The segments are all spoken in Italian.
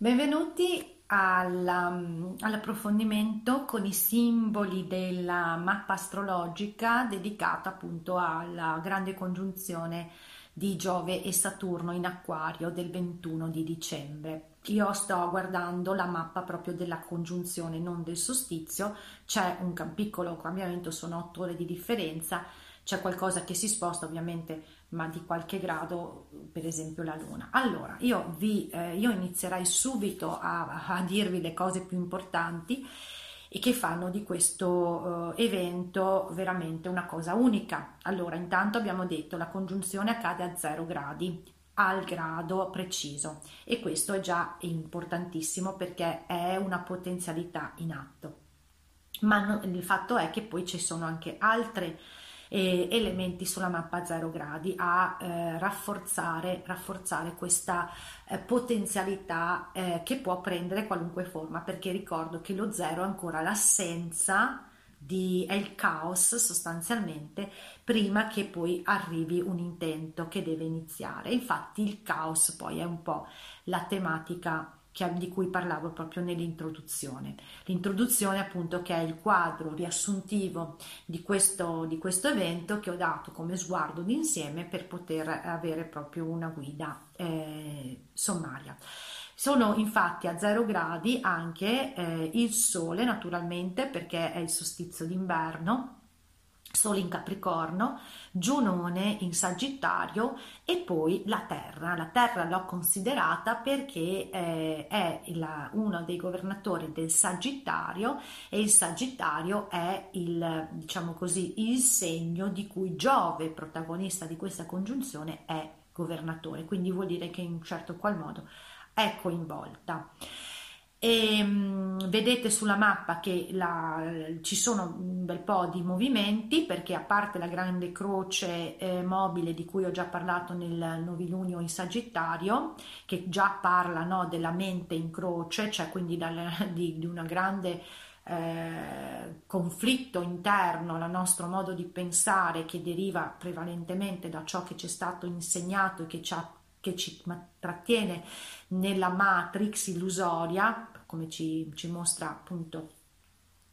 Benvenuti all'approfondimento con i simboli della mappa astrologica dedicata appunto alla grande congiunzione di Giove e Saturno in Acquario del 21 di dicembre. Io sto guardando la mappa proprio della congiunzione, non del solstizio, c'è un piccolo cambiamento, sono otto ore di differenza, c'è qualcosa che si sposta ovviamente ma di qualche grado, per esempio la Luna. Allora, io, vi, eh, io inizierei subito a, a, dirvi le cose più importanti e che fanno di questo eh, evento veramente una cosa unica. Allora, intanto abbiamo detto la congiunzione accade a 0 gradi, al grado preciso e questo è già importantissimo perché è una potenzialità in atto. Ma no, il fatto è che poi ci sono anche altre eh, elementi sulla mappa 0 gradi a eh, rafforzare, rafforzare questa eh, potenzialità eh, che può prendere qualunque forma perché ricordo che lo 0 è ancora l'assenza di, è il caos sostanzialmente prima che poi arrivi un intento che deve iniziare. Infatti il caos poi è un po' la tematica di cui parlavo proprio nell'introduzione. L'introduzione appunto che è il quadro riassuntivo di questo, di questo evento che ho dato come sguardo d'insieme per poter avere proprio una guida eh, sommaria. Sono infatti a zero gradi anche eh, il Sole naturalmente perché è il solstizio d'inverno Sole in Capricorno, Giunone in Sagittario e poi la Terra. La Terra l'ho considerata perché eh, è la, uno dei governatori del Sagittario e il Sagittario è il, diciamo così, il segno di cui Giove, protagonista di questa congiunzione, è governatore, quindi vuol dire che in un certo qual modo è coinvolta. E, um, vedete sulla mappa che la, ci sono un bel po' di movimenti perché a parte la grande croce eh, mobile di cui ho già parlato nel novilunio in Sagittario che già parla no, della mente in croce cioè quindi dal, di, di una grande eh, conflitto interno al nostro modo di pensare che deriva prevalentemente da ciò che ci è stato insegnato e che ci ha che ci trattiene nella matrix illusoria, come ci, ci mostra appunto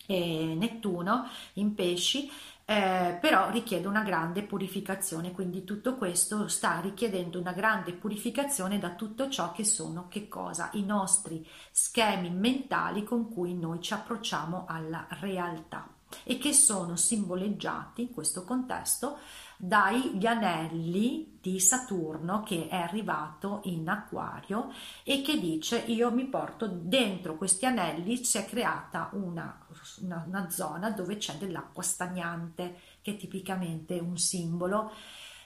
eh, Nettuno in pesci, eh, però richiede una grande purificazione, quindi tutto questo sta richiedendo una grande purificazione da tutto ciò che sono, che cosa? I nostri schemi mentali con cui noi ci approcciamo alla realtà e che sono simboleggiati in questo contesto dagli anelli di Saturno che è arrivato in acquario e che dice io mi porto dentro questi anelli si è creata una, una, una zona dove c'è dell'acqua stagnante che è tipicamente un simbolo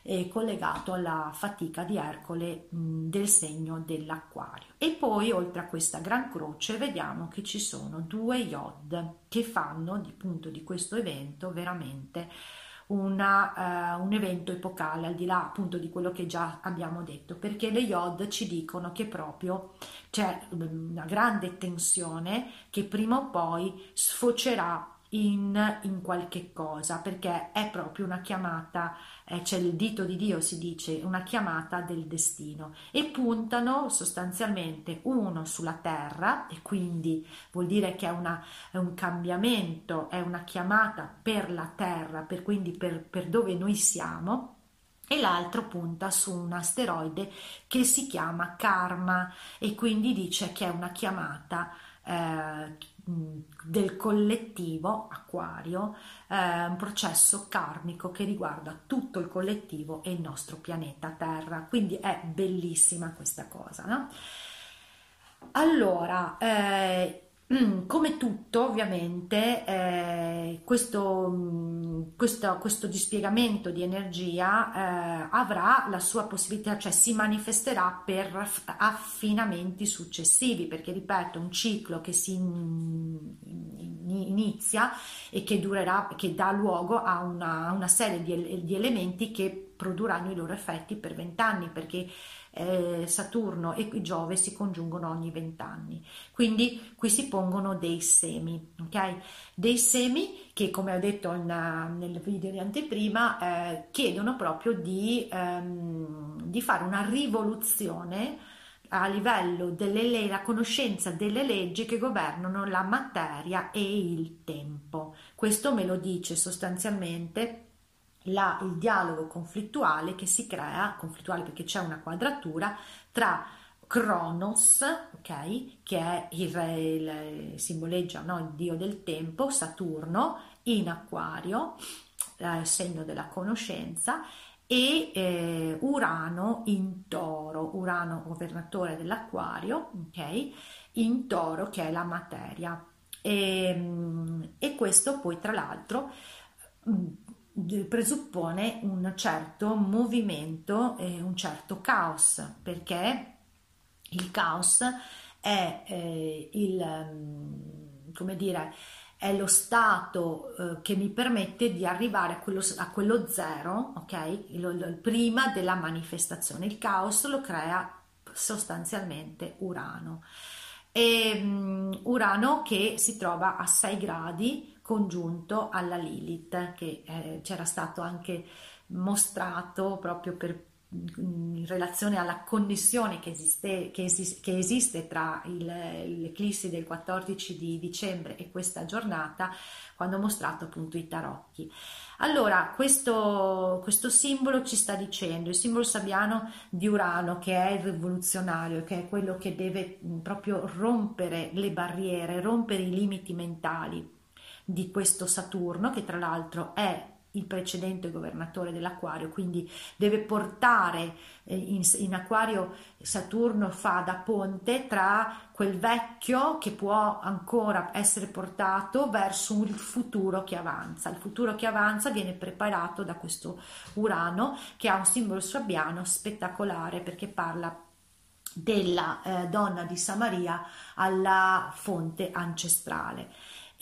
eh, collegato alla fatica di Ercole mh, del segno dell'acquario. E poi oltre a questa gran croce vediamo che ci sono due iod che fanno di punto di questo evento veramente una, uh, un evento epocale, al di là appunto di quello che già abbiamo detto, perché le IOD ci dicono che proprio c'è una grande tensione che prima o poi sfocerà in, in qualche cosa, perché è proprio una chiamata, eh, c'è il dito di Dio, si dice, una chiamata del destino e puntano sostanzialmente uno sulla terra e quindi vuol dire che è, una, è un cambiamento, è una chiamata per la terra, per, quindi per, per dove noi siamo e l'altro punta su un asteroide che si chiama Karma e quindi dice che è una chiamata eh, del collettivo acquario, eh, un processo karmico che riguarda tutto il collettivo e il nostro pianeta Terra. Quindi è bellissima questa cosa. No? Allora, eh, Mm, come tutto, ovviamente, eh, questo, mm, questo, questo, dispiegamento di energia eh, avrà la sua possibilità, cioè si manifesterà per affinamenti successivi, perché ripeto, un ciclo che si inizia e che durerà, che dà luogo a una, una serie di, di elementi che produrranno i loro effetti per vent'anni, perché eh, Saturno e Giove si congiungono ogni vent'anni. Quindi qui si pongono dei semi, ok? Dei semi che, come ho detto in, nel video di anteprima, eh, chiedono proprio di, ehm, di fare una rivoluzione a livello della conoscenza delle leggi che governano la materia e il tempo. Questo me lo dice sostanzialmente la, il dialogo conflittuale che si crea, conflittuale perché c'è una quadratura tra Cronos, ok, che è il, il simboleggia no, il dio del tempo, Saturno in acquario, eh, segno della conoscenza, e eh, Urano in toro, Urano governatore dell'acquario, ok, in toro che è la materia. E, ehm, e questo poi tra l'altro presuppone un certo movimento e un certo caos, perché il caos è eh, il, mm, come dire, è lo stato eh, che mi permette di arrivare a quello, a quello zero, ok? Lo, lo, prima della manifestazione. Il caos lo crea sostanzialmente Urano. E, um, Urano che si trova a 6 gradi congiunto alla Lilith che eh, c'era stato anche mostrato proprio per, in relazione alla connessione che esiste, che esiste, che esiste tra il, l'eclissi del 14 di dicembre e questa giornata quando ho mostrato appunto i tarocchi. Allora, questo, questo, simbolo ci sta dicendo, il simbolo sabbiano di Urano, che è il rivoluzionario, che è quello che deve proprio rompere le barriere, rompere i limiti mentali di questo Saturno, che tra l'altro è il precedente governatore dell'Aquario, quindi deve portare eh, in, in, Aquario Saturno fa da ponte tra quel vecchio che può ancora essere portato verso il futuro che avanza. Il futuro che avanza viene preparato da questo Urano che ha un simbolo sabbiano spettacolare perché parla della eh, donna di Samaria alla fonte ancestrale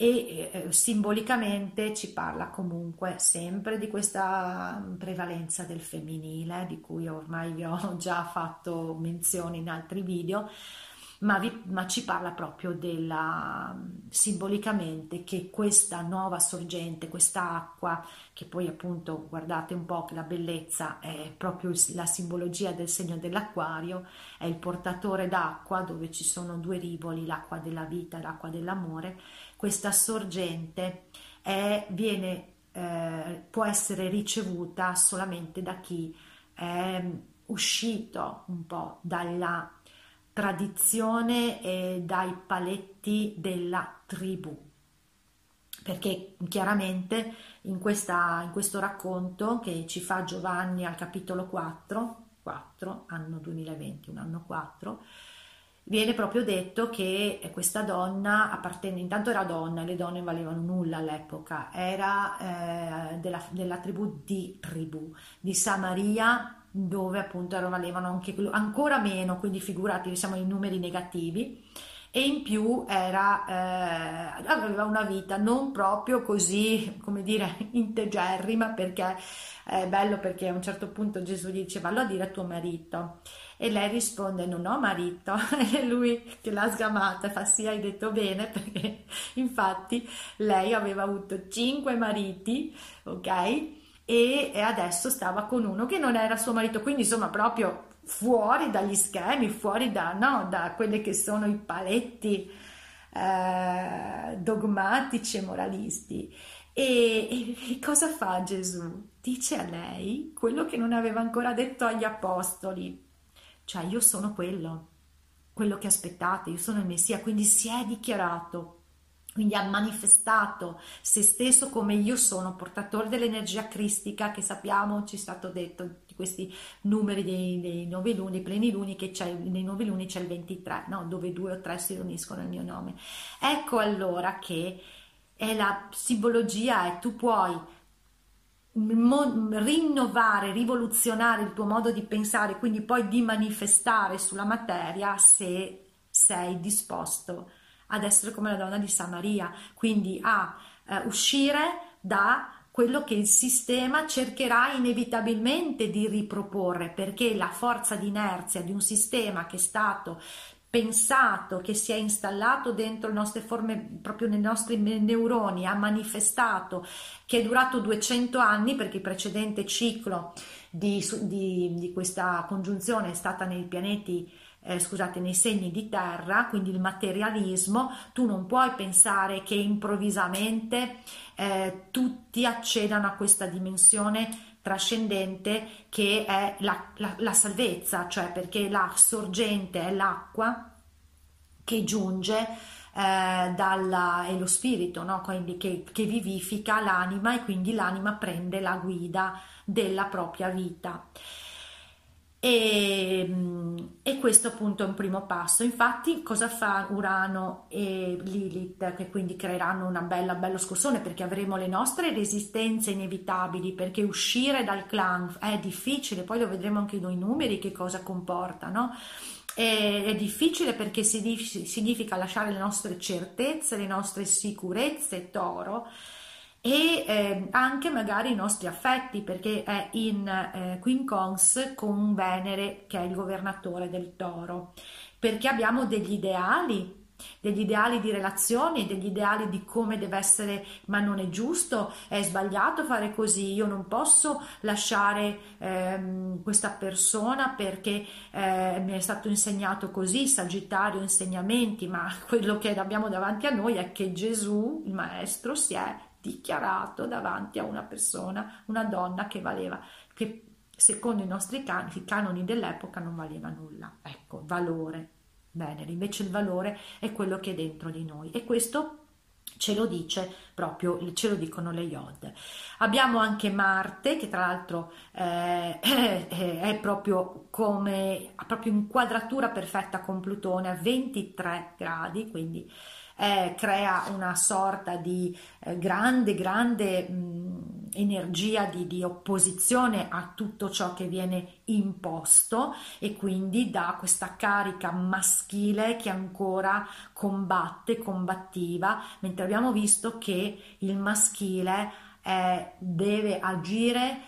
e eh, simbolicamente ci parla comunque sempre di questa prevalenza del femminile di cui ormai vi ho già fatto menzione in altri video ma, vi, ma ci parla proprio della simbolicamente che questa nuova sorgente, questa acqua, che poi appunto guardate un po' che la bellezza è proprio la simbologia del segno dell'acquario, è il portatore d'acqua dove ci sono due rivoli, l'acqua della vita e l'acqua dell'amore questa sorgente è, viene, eh, può essere ricevuta solamente da chi è uscito un po' dalla tradizione e dai paletti della tribù. Perché chiaramente in, questa, in questo racconto che ci fa Giovanni al capitolo 4, 4 anno 2020, un anno 4, viene proprio detto che questa donna appartenne, intanto era donna, le donne valevano nulla all'epoca, era eh, della, della, tribù di tribù, di Samaria, dove appunto valevano anche, ancora meno, quindi figurati, siamo in numeri negativi, e in più era, eh, aveva una vita non proprio così, come dire, integerrima, perché è bello perché a un certo punto Gesù gli dice vallo a dire a tuo marito. E lei risponde non ho marito. E lui che l'ha sgamata fa sì hai detto bene perché infatti lei aveva avuto cinque mariti ok? E adesso stava con uno che non era suo marito. Quindi insomma proprio fuori dagli schemi fuori da, no, da quelli che sono i paletti eh, dogmatici e moralisti e, e, cosa fa Gesù? Dice a lei quello che non aveva ancora detto agli apostoli, cioè io sono quello, quello che aspettate, io sono il Messia, quindi si è dichiarato, quindi ha manifestato se stesso come io sono, portatore dell'energia cristica che sappiamo, ci è stato detto, questi numeri dei, dei nove luni, dei pleni luni, che c'è, nei nove luni c'è il 23, no? dove due o tre si riuniscono nel mio nome. Ecco allora che è la simbologia è tu puoi rinnovare, rivoluzionare il tuo modo di pensare, quindi poi di manifestare sulla materia se sei disposto ad essere come la donna di Samaria, quindi a eh, uscire da quello che il sistema cercherà inevitabilmente di riproporre, perché la forza di inerzia di un sistema che è stato pensato, che si è installato dentro le nostre forme, proprio nei nostri neuroni, ha manifestato, che è durato 200 anni, perché il precedente ciclo di, di, di questa congiunzione è stata nei pianeti eh, scusate, nei segni di terra, quindi il materialismo, tu non puoi pensare che improvvisamente eh, tutti accedano a questa dimensione trascendente che è la, la, la salvezza, cioè perché la sorgente è l'acqua che giunge eh, dalla, è lo spirito no? quindi che, che vivifica l'anima e quindi l'anima prende la guida della propria vita. E, mm, e, questo appunto è un primo passo. Infatti, cosa fa Urano e Lilith? Che quindi creeranno una bella, bello scossone perché avremo le nostre resistenze inevitabili. Perché uscire dal clan è difficile, poi lo vedremo anche noi numeri che cosa comporta, no? È, è difficile perché significa lasciare le nostre certezze, le nostre sicurezze, toro e eh, anche magari i nostri affetti perché è in eh, quincons con Venere che è il governatore del toro. Perché abbiamo degli ideali degli ideali di relazioni, degli ideali di come deve essere, ma non è giusto, è sbagliato fare così, io non posso lasciare ehm, questa persona perché eh, mi è stato insegnato così, Sagittario insegnamenti, ma quello che abbiamo davanti a noi è che Gesù, il Maestro, si è dichiarato davanti a una persona, una donna che valeva, che secondo i nostri canoni, i canoni dell'epoca non valeva nulla. Ecco, valore. Bene, invece il valore è quello che è dentro di noi e questo ce lo dice proprio, ce lo dicono le Yod. Abbiamo anche Marte che tra l'altro eh, è proprio come, ha proprio inquadratura perfetta con Plutone a 23 gradi, quindi eh, crea una sorta di eh, grande, grande mh, energia di, di, opposizione a tutto ciò che viene imposto e quindi dà questa carica maschile che ancora combatte, combattiva, mentre abbiamo visto che il maschile eh, deve agire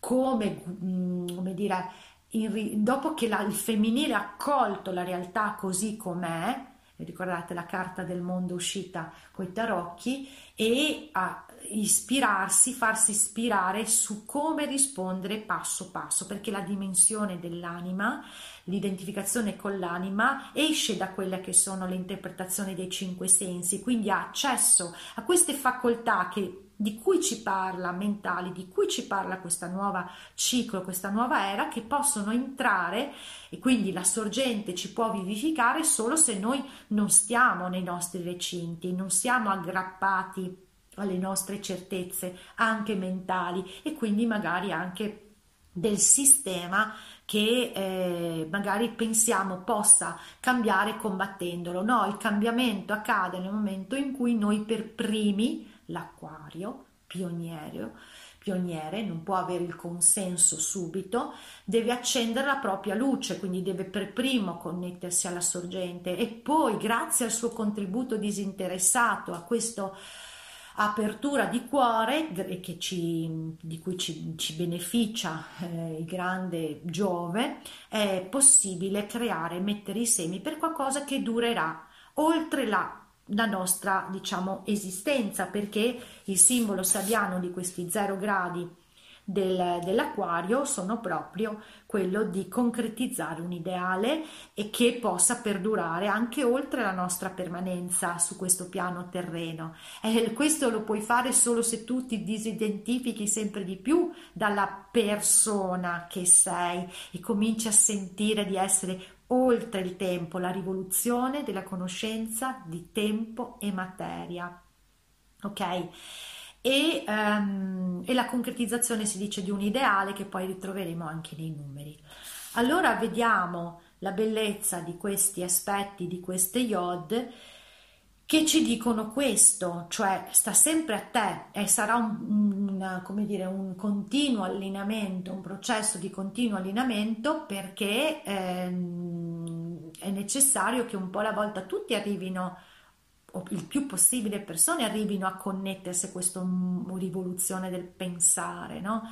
come, mh, come dire, in, dopo che la, il femminile ha accolto la realtà così com'è, ricordate la carta del mondo uscita con i tarocchi, e a ispirarsi, farsi ispirare su come rispondere passo passo, perché la dimensione dell'anima, l'identificazione con l'anima esce da quelle che sono le interpretazioni dei cinque sensi, quindi ha accesso a queste facoltà che di cui ci parla, mentali, di cui ci parla questa nuova ciclo, questa nuova era, che possono entrare e quindi la sorgente ci può vivificare solo se noi non stiamo nei nostri recinti, non siamo aggrappati alle nostre certezze anche mentali e quindi magari anche del sistema che eh, magari pensiamo possa cambiare combattendolo. No, il cambiamento accade nel momento in cui noi per primi l'acquario pioniere, pioniere, non può avere il consenso subito, deve accendere la propria luce, quindi deve per primo connettersi alla sorgente e poi grazie al suo contributo disinteressato a questa apertura di cuore ci, di cui ci, ci beneficia eh, il grande Giove, è possibile creare, mettere i semi per qualcosa che durerà oltre la la nostra diciamo esistenza perché il simbolo sabiano di questi zero gradi del, dell'acquario sono proprio quello di concretizzare un ideale e che possa perdurare anche oltre la nostra permanenza su questo piano terreno. E questo lo puoi fare solo se tu ti disidentifichi sempre di più dalla persona che sei e cominci a sentire di essere oltre il tempo, la rivoluzione della conoscenza di tempo e materia. Ok? e, um, e la concretizzazione si dice di un ideale che poi ritroveremo anche nei numeri. Allora vediamo la bellezza di questi aspetti, di queste yod che ci dicono questo, cioè sta sempre a te e sarà un, un, come dire, un continuo allineamento, un processo di continuo allineamento perché ehm, è necessario che un po' alla volta tutti arrivino o il più possibile persone arrivino a connettersi a questa rivoluzione del pensare, no?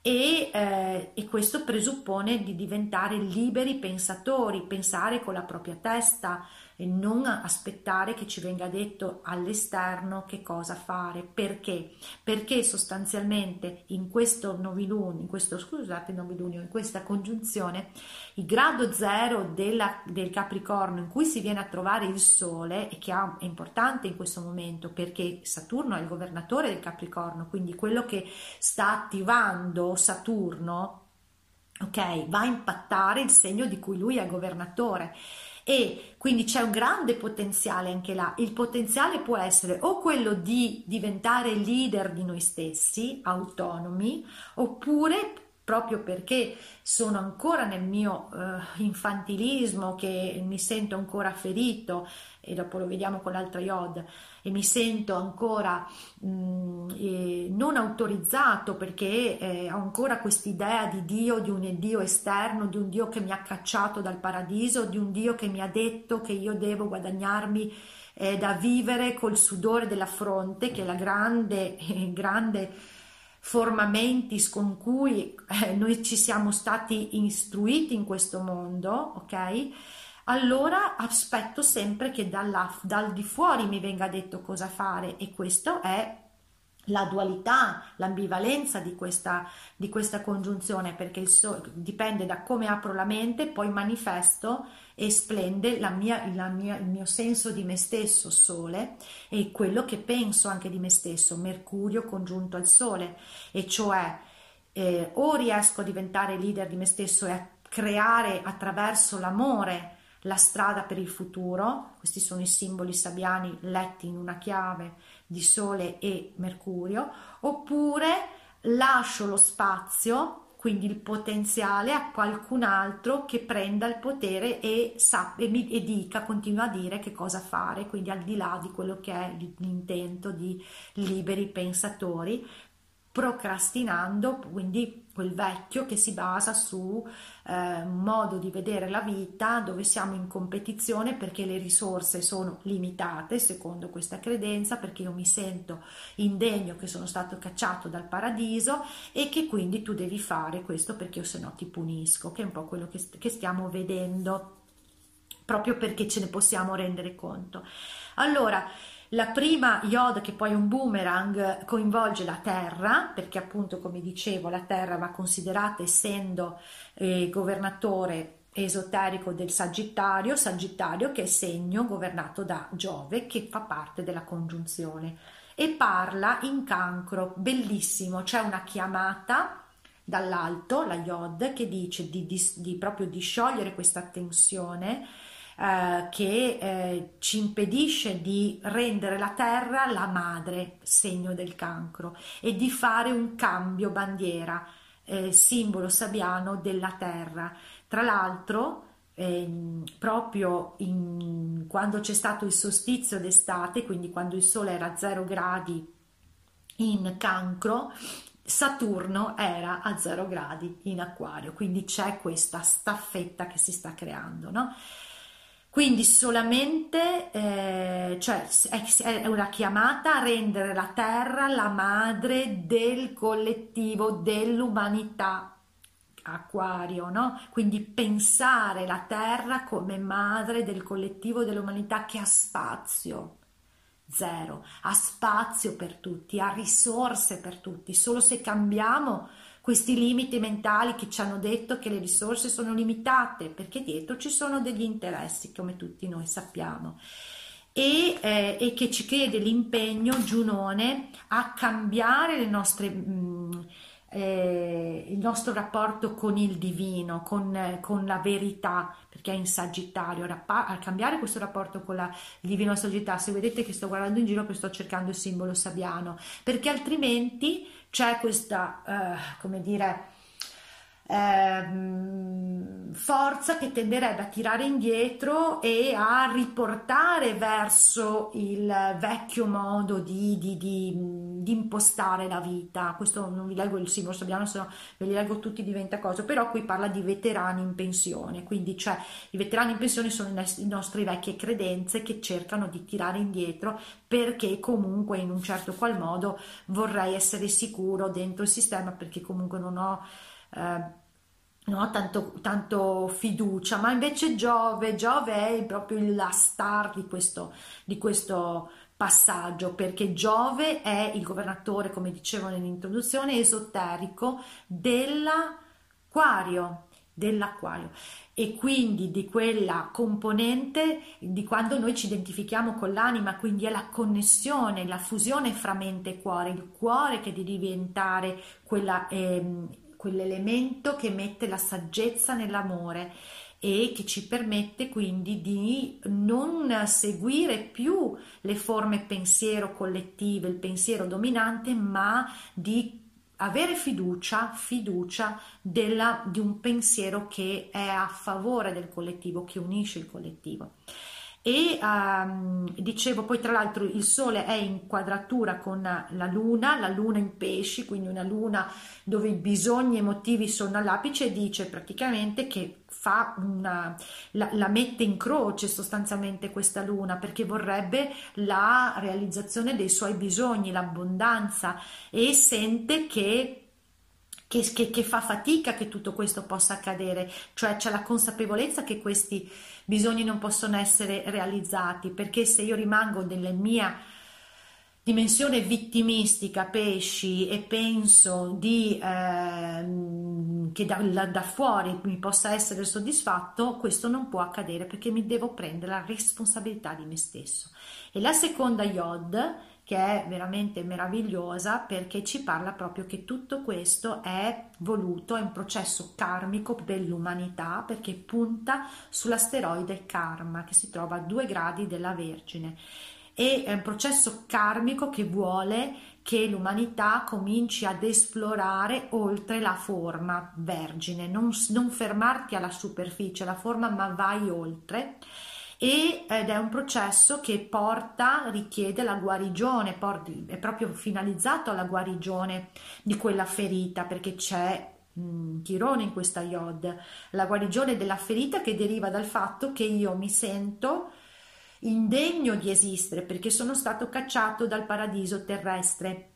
E, eh, e, questo presuppone di diventare liberi pensatori, pensare con la propria testa, e non aspettare che ci venga detto all'esterno che cosa fare. Perché? Perché sostanzialmente in questo novilunio, in questo scusate novilunio, in questa congiunzione, il grado zero della, del Capricorno in cui si viene a trovare il Sole e che è importante in questo momento perché Saturno è il governatore del Capricorno, quindi quello che sta attivando Saturno ok, va a impattare il segno di cui lui è governatore e quindi c'è un grande potenziale anche là. Il potenziale può essere o quello di diventare leader di noi stessi, autonomi, oppure proprio perché sono ancora nel mio uh, infantilismo, che mi sento ancora ferito, e dopo lo vediamo con l'altra Yod, e mi sento ancora mh, mm, eh, non autorizzato perché eh, ho ancora quest'idea di Dio, di un Dio esterno, di un Dio che mi ha cacciato dal paradiso, di un Dio che mi ha detto che io devo guadagnarmi eh, da vivere col sudore della fronte, che è la grande, grande forma mentis con cui eh, noi ci siamo stati istruiti in questo mondo, ok? Allora aspetto sempre che dal di fuori mi venga detto cosa fare e questo è la dualità, l'ambivalenza di questa, di questa congiunzione, perché so, dipende da come apro la mente, poi manifesto e splende la mia, la mia, il mio senso di me stesso, Sole, e quello che penso anche di me stesso, Mercurio congiunto al Sole, e cioè eh, o riesco a diventare leader di me stesso e a creare attraverso l'amore la strada per il futuro, questi sono i simboli sabiani letti in una chiave di Sole e Mercurio, oppure lascio lo spazio quindi il potenziale a qualcun altro che prenda il potere e, sa, e, mi, e dica, continua a dire che cosa fare, quindi al di là di quello che è l'intento di liberi pensatori, procrastinando quindi quel vecchio che si basa su eh, un modo di vedere la vita dove siamo in competizione perché le risorse sono limitate secondo questa credenza perché io mi sento indegno che sono stato cacciato dal paradiso e che quindi tu devi fare questo perché io se no ti punisco che è un po' quello che, che stiamo vedendo proprio perché ce ne possiamo rendere conto. Allora la prima Yod, che poi è un boomerang, coinvolge la Terra, perché appunto, come dicevo, la Terra va considerata essendo eh, governatore esoterico del Sagittario, Sagittario che è segno governato da Giove, che fa parte della congiunzione. E parla in cancro, bellissimo, c'è una chiamata dall'alto, la Yod, che dice di, di, di proprio di sciogliere questa tensione eh, che eh, ci impedisce di rendere la terra la madre, segno del cancro, e di fare un cambio bandiera, eh, simbolo sabiano della terra. Tra l'altro, eh, proprio in, quando c'è stato il solstizio d'estate, quindi quando il sole era a 0 gradi in cancro, Saturno era a 0 gradi in acquario, quindi c'è questa staffetta che si sta creando, no? Quindi solamente, eh, cioè è una chiamata a rendere la Terra la madre del collettivo, dell'umanità. Acquario, no? Quindi pensare la Terra come madre del collettivo dell'umanità che ha spazio, zero, ha spazio per tutti, ha risorse per tutti, solo se cambiamo questi limiti mentali che ci hanno detto che le risorse sono limitate, perché dietro ci sono degli interessi, come tutti noi sappiamo. E, eh, e che ci chiede l'impegno Giunone a cambiare nostre mh, mm, eh, il nostro rapporto con il divino, con, con, la verità, perché è in Sagittario, a cambiare questo rapporto con la, il divino Sagittario, se vedete che sto guardando in giro che sto cercando il simbolo sabbiano, perché altrimenti c'è questa, eh, come dire, ehm, forza che tenderebbe a tirare indietro e a riportare verso il vecchio modo di, di, di, di impostare la vita. Questo non vi leggo il simbolo sabbiano, se no ve li leggo tutti diventa cosa, però qui parla di veterani in pensione, quindi cioè i veterani in pensione sono i nostri vecchie credenze che cercano di tirare indietro perché comunque in un certo qual modo vorrei essere sicuro dentro il sistema perché comunque non ho eh, no, tanto, tanto, fiducia, ma invece Giove, Giove è proprio la star di questo, di questo passaggio perché Giove è il governatore, come dicevo nell'introduzione, esoterico dell'acquario, dell'acquario. E quindi di quella componente di quando noi ci identifichiamo con l'anima, quindi è la connessione, la fusione fra mente e cuore, il cuore che deve diventare quella, eh, quell'elemento che mette la saggezza nell'amore e che ci permette quindi di non seguire più le forme pensiero collettive, il pensiero dominante, ma di avere fiducia, fiducia della, di un pensiero che è a favore del collettivo, che unisce il collettivo e um, dicevo poi tra l'altro il sole è in quadratura con la luna, la luna in pesci, quindi una luna dove i bisogni emotivi sono all'apice dice praticamente che fa una, la, la mette in croce sostanzialmente questa luna perché vorrebbe la realizzazione dei suoi bisogni, l'abbondanza e sente che che, che, che, fa fatica che tutto questo possa accadere, cioè c'è la consapevolezza che questi bisogni non possono essere realizzati, perché se io rimango nella mia dimensione vittimistica, pesci, e penso di, eh, che da, da fuori mi possa essere soddisfatto, questo non può accadere perché mi devo prendere la responsabilità di me stesso. E la seconda Yod che è veramente meravigliosa perché ci parla proprio che tutto questo è voluto, è un processo karmico dell'umanità perché punta sull'asteroide Karma che si trova a due gradi della Vergine. E è un processo karmico che vuole che l'umanità cominci ad esplorare oltre la forma vergine, non, non fermarti alla superficie, la forma, ma vai oltre ed è un processo che porta, richiede la guarigione, è proprio finalizzato alla guarigione di quella ferita perché c'è un tirone in questa iod, la guarigione della ferita che deriva dal fatto che io mi sento indegno di esistere perché sono stato cacciato dal paradiso terrestre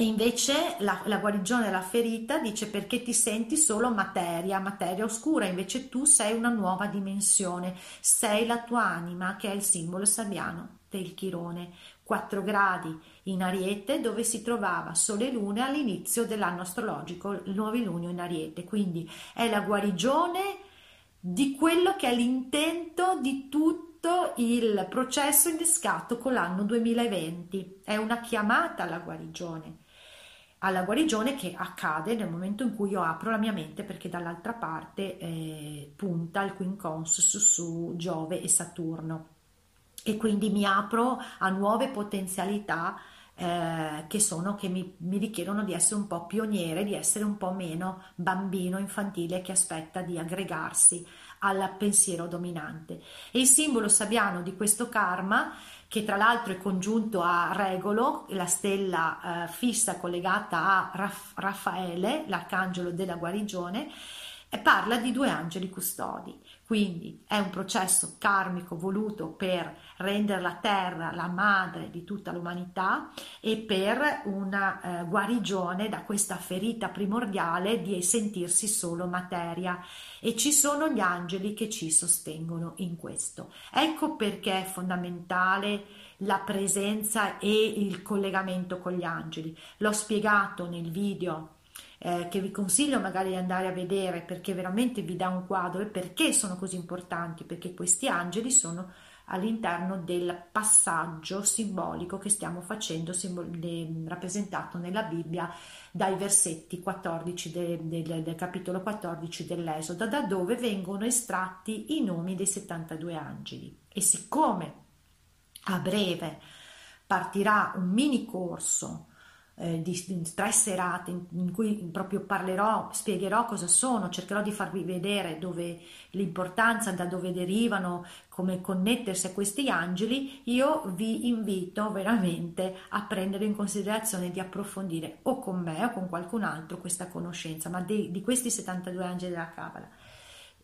e invece la, la, guarigione della ferita dice perché ti senti solo materia, materia oscura, invece tu sei una nuova dimensione, sei la tua anima che è il simbolo sabbiano del chirone, 4 gradi in ariete dove si trovava sole e lune all'inizio dell'anno astrologico, il novilunio in ariete, quindi è la guarigione di quello che è l'intento di tutto il processo innescato con l'anno 2020, è una chiamata alla guarigione alla guarigione che accade nel momento in cui io apro la mia mente perché dall'altra parte eh, punta il quincons su Giove e Saturno e quindi mi apro a nuove potenzialità eh, che sono che mi, mi, richiedono di essere un po' pioniere, di essere un po' meno bambino infantile che aspetta di aggregarsi al pensiero dominante. E il simbolo sabbiano di questo karma che tra l'altro è congiunto a Regolo, la stella eh, fissa collegata a Raff- Raffaele, l'arcangelo della guarigione, e parla di due angeli custodi. Quindi è un processo karmico voluto per rendere la terra la madre di tutta l'umanità e per una eh, guarigione da questa ferita primordiale di sentirsi solo materia e ci sono gli angeli che ci sostengono in questo. Ecco perché è fondamentale la presenza e il collegamento con gli angeli. L'ho spiegato nel video eh, che vi consiglio magari di andare a vedere perché veramente vi dà un quadro e perché sono così importanti, perché questi angeli sono all'interno del passaggio simbolico che stiamo facendo, rappresentato nella Bibbia dai versetti 14 del, del, del capitolo 14 dell'Esodo, da dove vengono estratti i nomi dei 72 angeli. E siccome a breve partirà un mini corso eh, di, tre serate in, cui proprio parlerò, spiegherò cosa sono, cercherò di farvi vedere dove l'importanza, da dove derivano, come connettersi a questi angeli, io vi invito veramente a prendere in considerazione di approfondire o con me o con qualcun altro questa conoscenza, ma di, di questi 72 angeli della Kabbalah.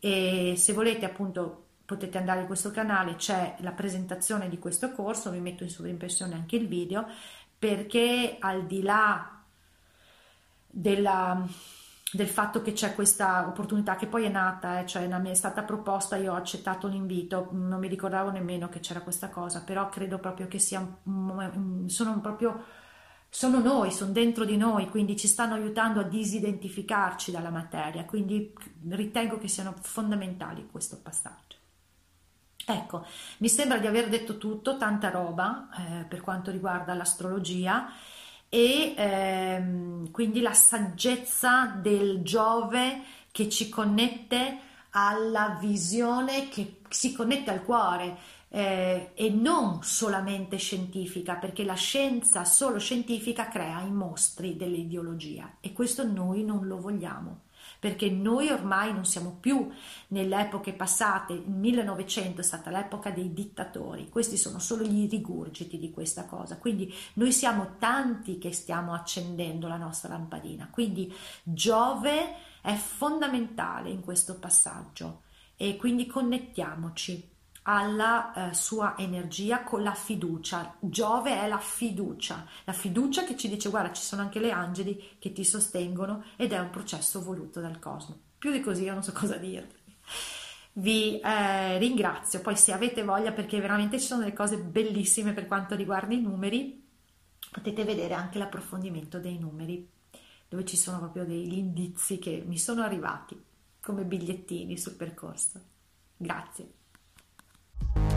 E se volete appunto potete andare in questo canale, c'è la presentazione di questo corso, vi metto in sovrimpressione anche il video perché al di là della, del fatto che c'è questa opportunità che poi è nata, eh, cioè mi è stata proposta, io ho accettato l'invito, non mi ricordavo nemmeno che c'era questa cosa, però credo proprio che sia, sono proprio, sono noi, sono dentro di noi, quindi ci stanno aiutando a disidentificarci dalla materia, quindi ritengo che siano fondamentali questo passaggio. Ecco, mi sembra di aver detto tutto, tanta roba eh, per quanto riguarda l'astrologia e ehm, quindi la saggezza del Giove che ci connette alla visione, che si connette al cuore eh, e non solamente scientifica, perché la scienza solo scientifica crea i mostri dell'ideologia e questo noi non lo vogliamo perché noi ormai non siamo più nelle epoche passate, il 1900 è stata l'epoca dei dittatori, questi sono solo gli rigurgiti di questa cosa, quindi noi siamo tanti che stiamo accendendo la nostra lampadina, quindi Giove è fondamentale in questo passaggio. E quindi connettiamoci alla eh, sua energia con la fiducia. Giove è la fiducia, la fiducia che ci dice guarda ci sono anche le angeli che ti sostengono ed è un processo voluto dal cosmo. Più di così io non so cosa dirvi. Vi eh, ringrazio, poi se avete voglia perché veramente ci sono delle cose bellissime per quanto riguarda i numeri, potete vedere anche l'approfondimento dei numeri dove ci sono proprio degli indizi che mi sono arrivati come bigliettini sul percorso. Grazie. Thank you.